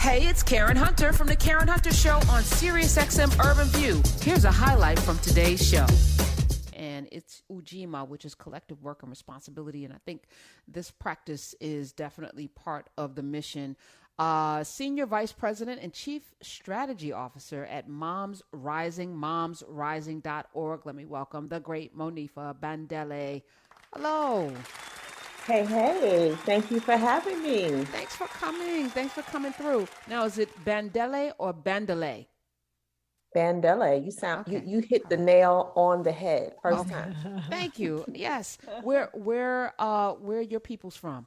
Hey, it's Karen Hunter from the Karen Hunter Show on SiriusXM Urban View. Here's a highlight from today's show. And it's Ujima, which is collective work and responsibility. And I think this practice is definitely part of the mission. Uh, Senior Vice President and Chief Strategy Officer at Moms Rising, momsrising.org. Let me welcome the great Monifa Bandele. Hello. Hey, hey, thank you for having me. Thanks for coming. Thanks for coming through. Now, is it Bandele or Bandele? Bandele, you sound okay. you, you hit the nail on the head first okay. time. Thank you. Yes. Where where uh where are your peoples from?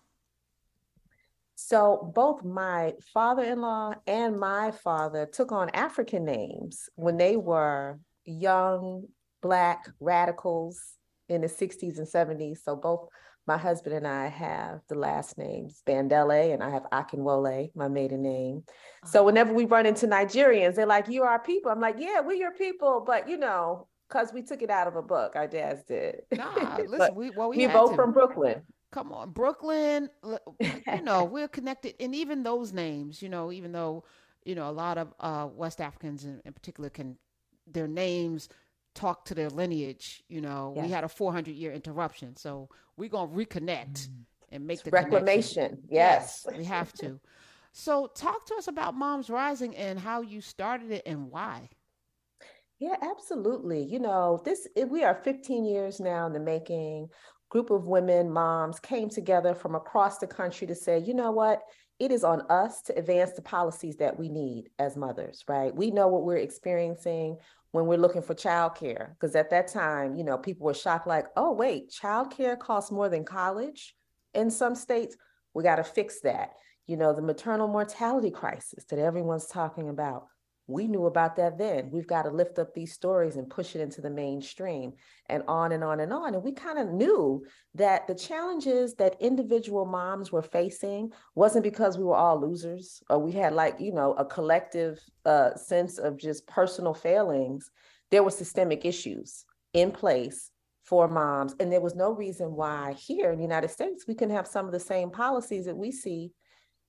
So both my father-in-law and my father took on African names when they were young black radicals in the 60s and 70s. So both my husband and I have the last names Bandele and I have Akinwole, my maiden name. So uh-huh. whenever we run into Nigerians, they're like, "You are our people." I'm like, "Yeah, we're your people," but you know, because we took it out of a book, our dads did. Nah, listen, we well, we are both to. from Brooklyn. Come on, Brooklyn. You know, we're connected, and even those names, you know, even though you know a lot of uh, West Africans in, in particular can their names talk to their lineage. You know, we had a 400 year interruption, so we're gonna reconnect mm. and make it's the reclamation. Yes. yes, we have to. So, talk to us about Moms Rising and how you started it and why. Yeah, absolutely. You know, this we are 15 years now in the making. Group of women, moms came together from across the country to say, you know what? It is on us to advance the policies that we need as mothers, right? We know what we're experiencing when we're looking for childcare. Because at that time, you know, people were shocked, like, oh, wait, childcare costs more than college in some states. We got to fix that. You know, the maternal mortality crisis that everyone's talking about we knew about that then. We've got to lift up these stories and push it into the mainstream and on and on and on. And we kind of knew that the challenges that individual moms were facing wasn't because we were all losers or we had like, you know, a collective uh, sense of just personal failings. There were systemic issues in place for moms. And there was no reason why here in the United States, we can have some of the same policies that we see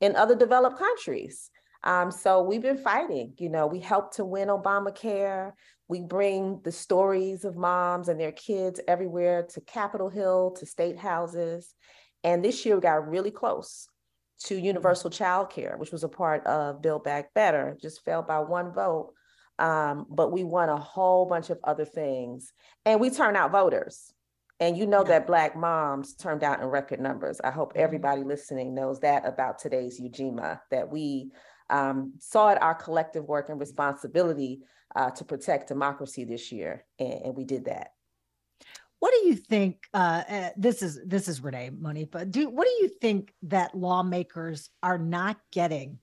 in other developed countries. Um, so we've been fighting. You know, we helped to win Obamacare. We bring the stories of moms and their kids everywhere to Capitol Hill, to state houses. And this year we got really close to universal child care, which was a part of Build Back Better, just fell by one vote. Um, but we won a whole bunch of other things. And we turn out voters. And you know that Black moms turned out in record numbers. I hope mm-hmm. everybody listening knows that about today's Ujima, that we um, saw it our collective work and responsibility uh, to protect democracy this year, and, and, we did that. What do you think? Uh, uh, this is this is Renee Monifa. Do what do you think that lawmakers are not getting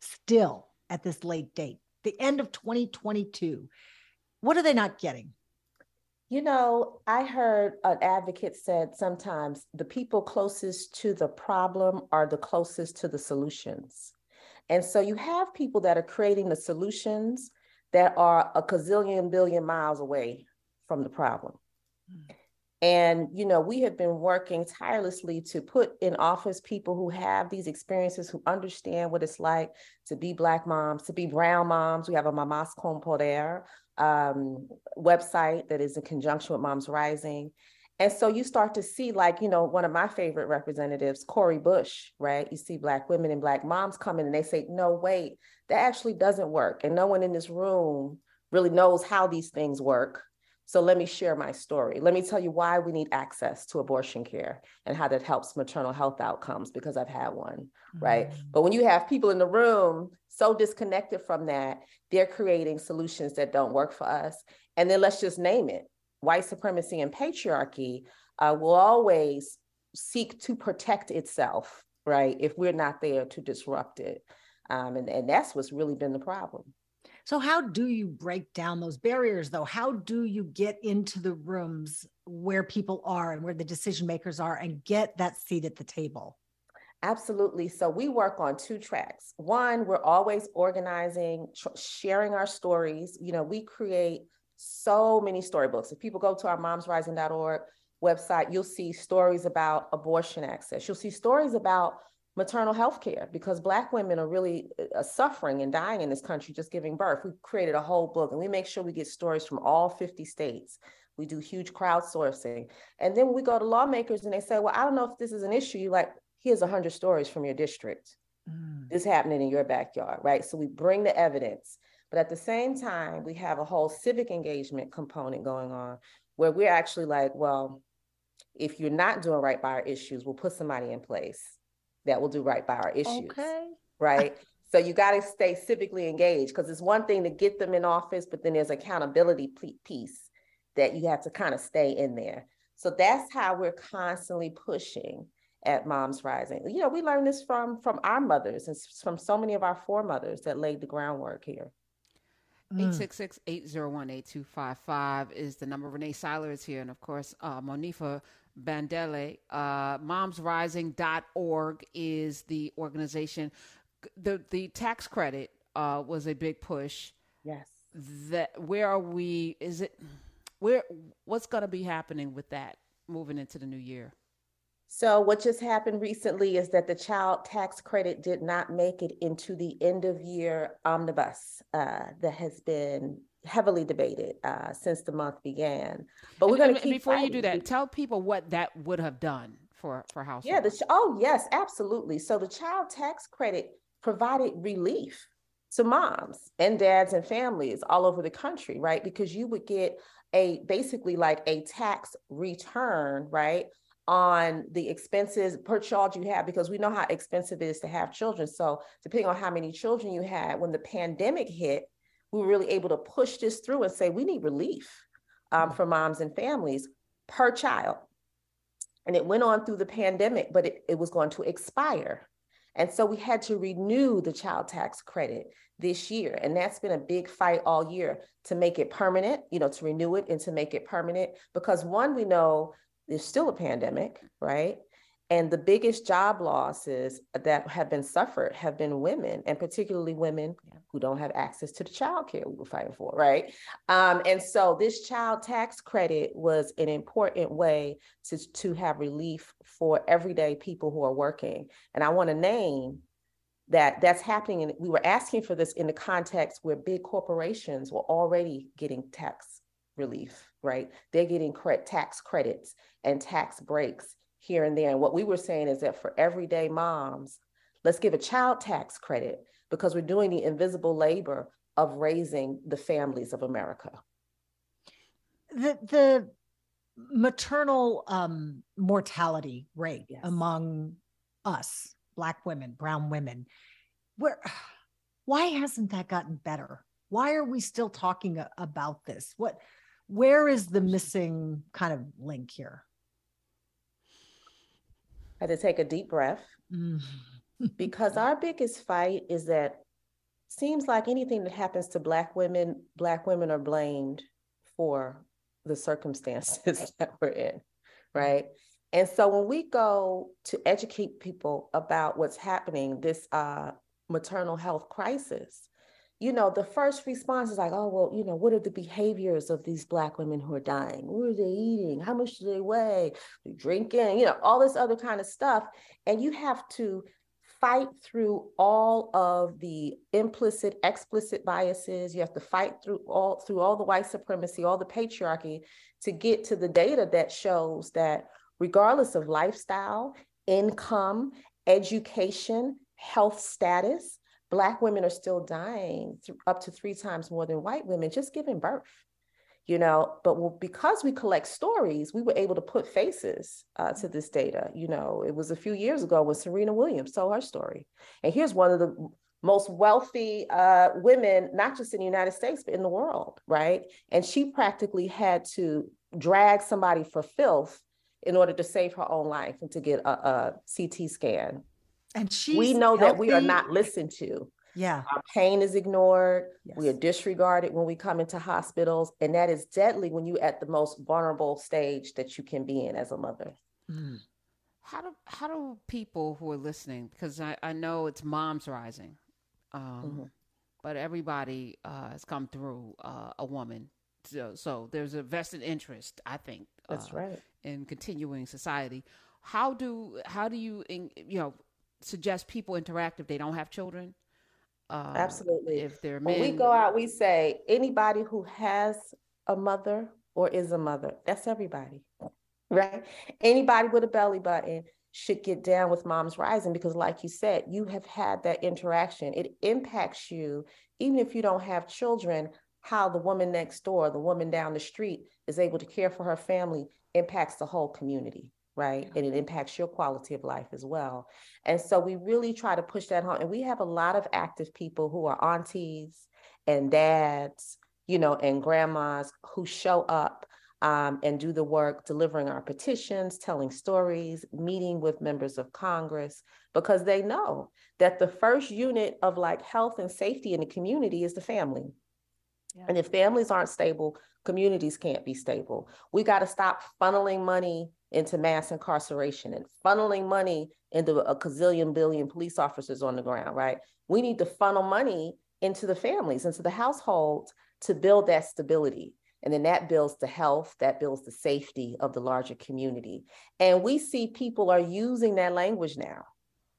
still at this late date, the end of 2022? What are they not getting? You know, I heard an advocate said sometimes the people closest to the problem are the closest to the solutions. And so you have people that are creating the solutions that are a gazillion billion miles away from the problem. Mm. And, you know, we have been working tirelessly to put in office people who have these experiences, who understand what it's like to be Black moms, to be brown moms. We have a Mamas con Poder um, website that is in conjunction with Moms Rising. And so you start to see, like, you know, one of my favorite representatives, Cori Bush, right? You see Black women and Black moms come in and they say, no, wait, that actually doesn't work. And no one in this room really knows how these things work. So let me share my story. Let me tell you why we need access to abortion care and how that helps maternal health outcomes because I've had one, mm-hmm. right? But when you have people in the room so disconnected from that, they're creating solutions that don't work for us. And then let's just name it white supremacy and patriarchy uh, will always seek to protect itself, right? If we're not there to disrupt it. Um, and, and that's what's really been the problem. So, how do you break down those barriers, though? How do you get into the rooms where people are and where the decision makers are and get that seat at the table? Absolutely. So, we work on two tracks. One, we're always organizing, tr- sharing our stories. You know, we create so many storybooks. If people go to our momsrising.org website, you'll see stories about abortion access. You'll see stories about maternal health care because Black women are really uh, suffering and dying in this country just giving birth. We created a whole book and we make sure we get stories from all 50 states. We do huge crowdsourcing. And then we go to lawmakers and they say, Well, I don't know if this is an issue. You like, here's 100 stories from your district. Mm. This happening in your backyard, right? So we bring the evidence. But at the same time, we have a whole civic engagement component going on where we're actually like, well, if you're not doing right by our issues, we'll put somebody in place that will do right by our issues. Okay. Right. so you got to stay civically engaged because it's one thing to get them in office, but then there's accountability piece that you have to kind of stay in there. So that's how we're constantly pushing at Moms Rising. You know, we learned this from from our mothers and from so many of our foremothers that laid the groundwork here. 866-801-8255 is the number. Renee Seiler is here. And of course, uh, Monifa Bandele, uh, momsrising.org is the organization. The, the tax credit uh, was a big push. Yes. That where are we? Is it where? What's going to be happening with that moving into the new year? So, what just happened recently is that the child tax credit did not make it into the end of year omnibus uh, that has been heavily debated uh, since the month began. But we're going to keep before fighting. you do that. Tell people what that would have done for for households. Yeah. The, oh yes, absolutely. So the child tax credit provided relief to moms and dads and families all over the country, right? Because you would get a basically like a tax return, right? On the expenses per child you have because we know how expensive it is to have children. So, depending on how many children you had, when the pandemic hit, we were really able to push this through and say we need relief um, for moms and families per child. And it went on through the pandemic, but it, it was going to expire. And so we had to renew the child tax credit this year. And that's been a big fight all year to make it permanent, you know, to renew it and to make it permanent. Because one, we know there's still a pandemic, right? And the biggest job losses that have been suffered have been women, and particularly women who don't have access to the child care we were fighting for, right? Um, and so this child tax credit was an important way to, to have relief for everyday people who are working. And I want to name that that's happening. And we were asking for this in the context where big corporations were already getting tax relief, right? They're getting cre- tax credits and tax breaks here and there. And what we were saying is that for everyday moms, let's give a child tax credit because we're doing the invisible labor of raising the families of America. The the maternal um, mortality rate yes. among us, Black women, Brown women, where why hasn't that gotten better? Why are we still talking about this? What where is the missing kind of link here? I had to take a deep breath mm. because our biggest fight is that seems like anything that happens to black women, black women are blamed for the circumstances that we're in, right? And so when we go to educate people about what's happening, this uh, maternal health crisis, you know, the first response is like, oh, well, you know, what are the behaviors of these Black women who are dying? What are they eating? How much do they weigh? They drinking, you know, all this other kind of stuff. And you have to fight through all of the implicit, explicit biases. You have to fight through all through all the white supremacy, all the patriarchy to get to the data that shows that regardless of lifestyle, income, education, health status, Black women are still dying up to three times more than white women just giving birth. You know, but because we collect stories, we were able to put faces uh, to this data. You know, it was a few years ago when Serena Williams told her story. And here's one of the most wealthy uh, women, not just in the United States, but in the world, right? And she practically had to drag somebody for filth in order to save her own life and to get a, a CT scan and she we know healthy. that we are not listened to. Yeah. Our pain is ignored. Yes. We are disregarded when we come into hospitals. And that is deadly when you're at the most vulnerable stage that you can be in as a mother. Mm. How do how do people who are listening, because I, I know it's moms rising, um, mm-hmm. but everybody uh, has come through uh, a woman. So, so there's a vested interest, I think. That's uh, right. In continuing society. How do how do you you know suggest people interact if they don't have children. Uh, Absolutely. If they're men. When we go out, we say anybody who has a mother or is a mother. That's everybody, right? Anybody with a belly button should get down with Moms Rising because, like you said, you have had that interaction. It impacts you, even if you don't have children, how the woman next door, the woman down the street is able to care for her family impacts the whole community right? And it impacts your quality of life as well. And so we really try to push that home. And we have a lot of active people who are aunties and dads, you know, and grandmas who show up um, and do the work, delivering our petitions, telling stories, meeting with members of Congress, because they know that the first unit of like health and safety in the community is the family. Yeah. And if families aren't stable, communities can't be stable. We got to stop funneling money into mass incarceration and funneling money into a gazillion billion police officers on the ground, right? We need to funnel money into the families, into the households to build that stability. And then that builds the health, that builds the safety of the larger community. And we see people are using that language now,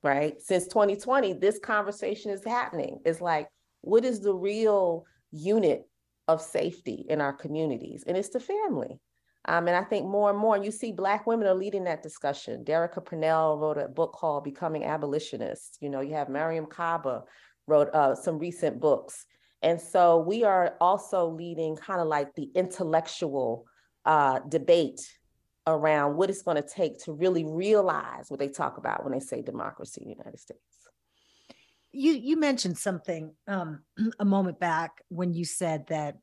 right? Since 2020, this conversation is happening. It's like, what is the real unit of safety in our communities? And it's the family. Um, and I think more and more, you see Black women are leading that discussion. Derecka Purnell wrote a book called Becoming Abolitionists. You know, you have Mariame Kaba wrote uh, some recent books. And so we are also leading kind of like the intellectual uh, debate around what it's going to take to really realize what they talk about when they say democracy in the United States. You you mentioned something um, a moment back when you said that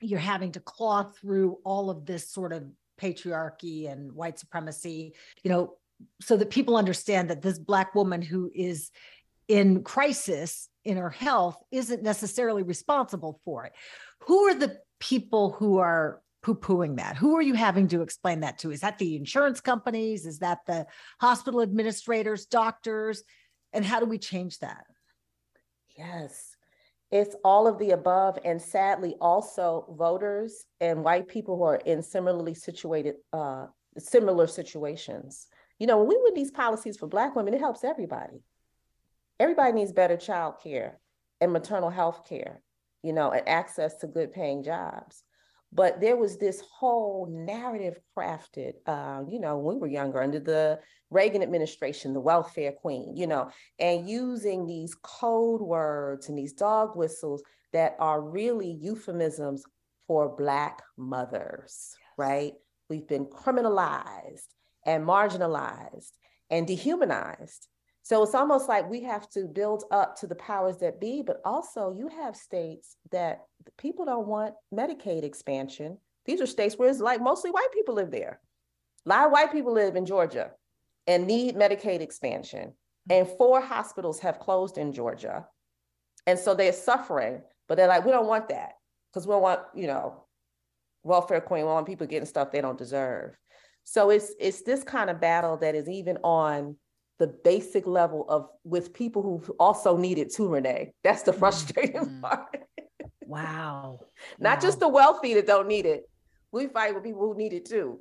you're having to claw through all of this sort of patriarchy and white supremacy, you know, so that people understand that this Black woman who is in crisis in her health isn't necessarily responsible for it. Who are the people who are poo pooing that? Who are you having to explain that to? Is that the insurance companies? Is that the hospital administrators, doctors? And how do we change that? Yes. It's all of the above, and sadly, also voters and white people who are in similarly situated, uh, similar situations. You know, when we win these policies for Black women, it helps everybody. Everybody needs better child care and maternal health care, you know, and access to good paying jobs. But there was this whole narrative crafted, uh, you know, when we were younger under the Reagan administration, the welfare queen, you know, and using these code words and these dog whistles that are really euphemisms for Black mothers, yes. right? We've been criminalized and marginalized and dehumanized. So it's almost like we have to build up to the powers that be, but also you have states that people don't want Medicaid expansion. These are states where it's like mostly white people live there. A lot of white people live in Georgia and need Medicaid expansion. Mm-hmm. And four hospitals have closed in Georgia. And so they're suffering, but they're like, we don't want that because we don't want, you know, welfare queen, we want people getting stuff they don't deserve. So it's it's this kind of battle that is even on the basic level of with people who also need it too, Renee. That's the frustrating mm-hmm. part. wow. Not wow. just the wealthy that don't need it. We fight with people who need it too.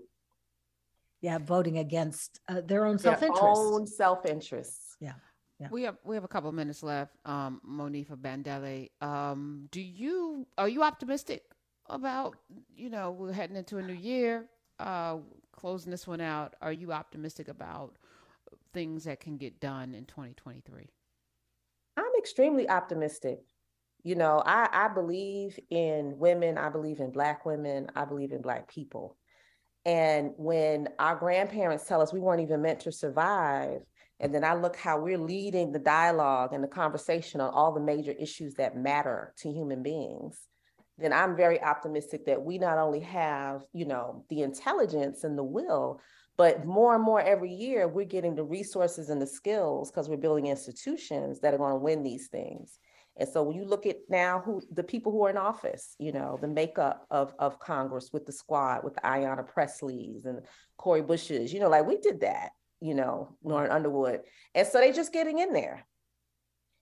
Yeah, voting against uh, their own self-interest. Their own self-interest. Yeah. Yeah. We have we have a couple minutes left. Um, Monifa Bandele, um, do you are you optimistic about you know we're heading into a new year, uh, closing this one out? Are you optimistic about things that can get done in 2023? I'm extremely optimistic. You know, I, I believe in women, I believe in Black women, I believe in Black people. And when our grandparents tell us we weren't even meant to survive, and then I look how we're leading the dialogue and the conversation on all the major issues that matter to human beings, then I'm very optimistic that we not only have, you know, the intelligence and the will, but more and more every year, we're getting the resources and the skills because we're building institutions that are going to win these things. And so when you look at now who the people who are in office, you know, the makeup of, of Congress with the squad, with the Ayanna Presleys and Cori Bushes, you know, like we did that, you know, Lauren Underwood. And so they're just getting in there.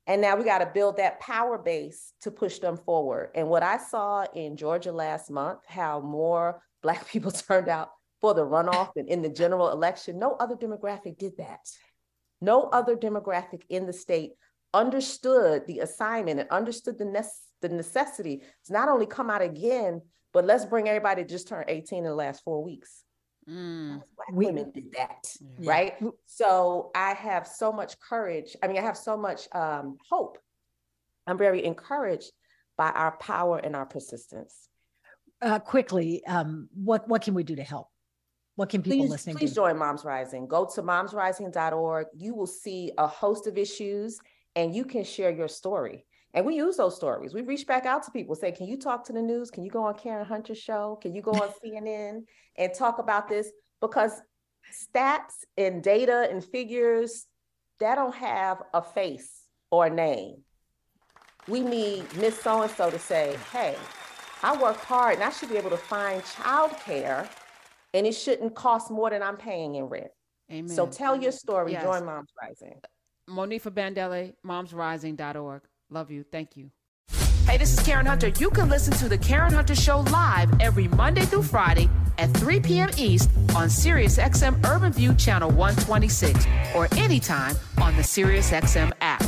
And now we got to build that power base to push them forward. And what I saw in Georgia last month, how more Black people turned out for the runoff and in the general election. No other demographic did that. No other demographic in the state understood the assignment and understood the, ne- the necessity to not only come out again, but let's bring everybody to just turn 18 in the last four weeks. Mm. Black we, women did that, yeah. right? So I have so much courage. I mean, I have so much um, hope. I'm very encouraged by our power and our persistence. Uh, quickly, um, what what can we do to help? What can people please, listening please do? join Moms Rising. Go to momsrising.org. You will see a host of issues and you can share your story. And we use those stories. We reach back out to people, say, Can you talk to the news? Can you go on Karen Hunter's show? Can you go on CNN and talk about this? Because stats and data and figures, that don't have a face or a name. We need Miss So and so to say, Hey, I work hard and I should be able to find childcare and it shouldn't cost more than I'm paying in rent. Amen. So tell your story. Yes. Join Moms Rising. Monifa Bandele, momsrising.org. Love you. Thank you. Hey, this is Karen Hunter. You can listen to The Karen Hunter Show live every Monday through Friday at 3 p.m. East on SiriusXM Urban View Channel 126 or anytime on the SiriusXM app.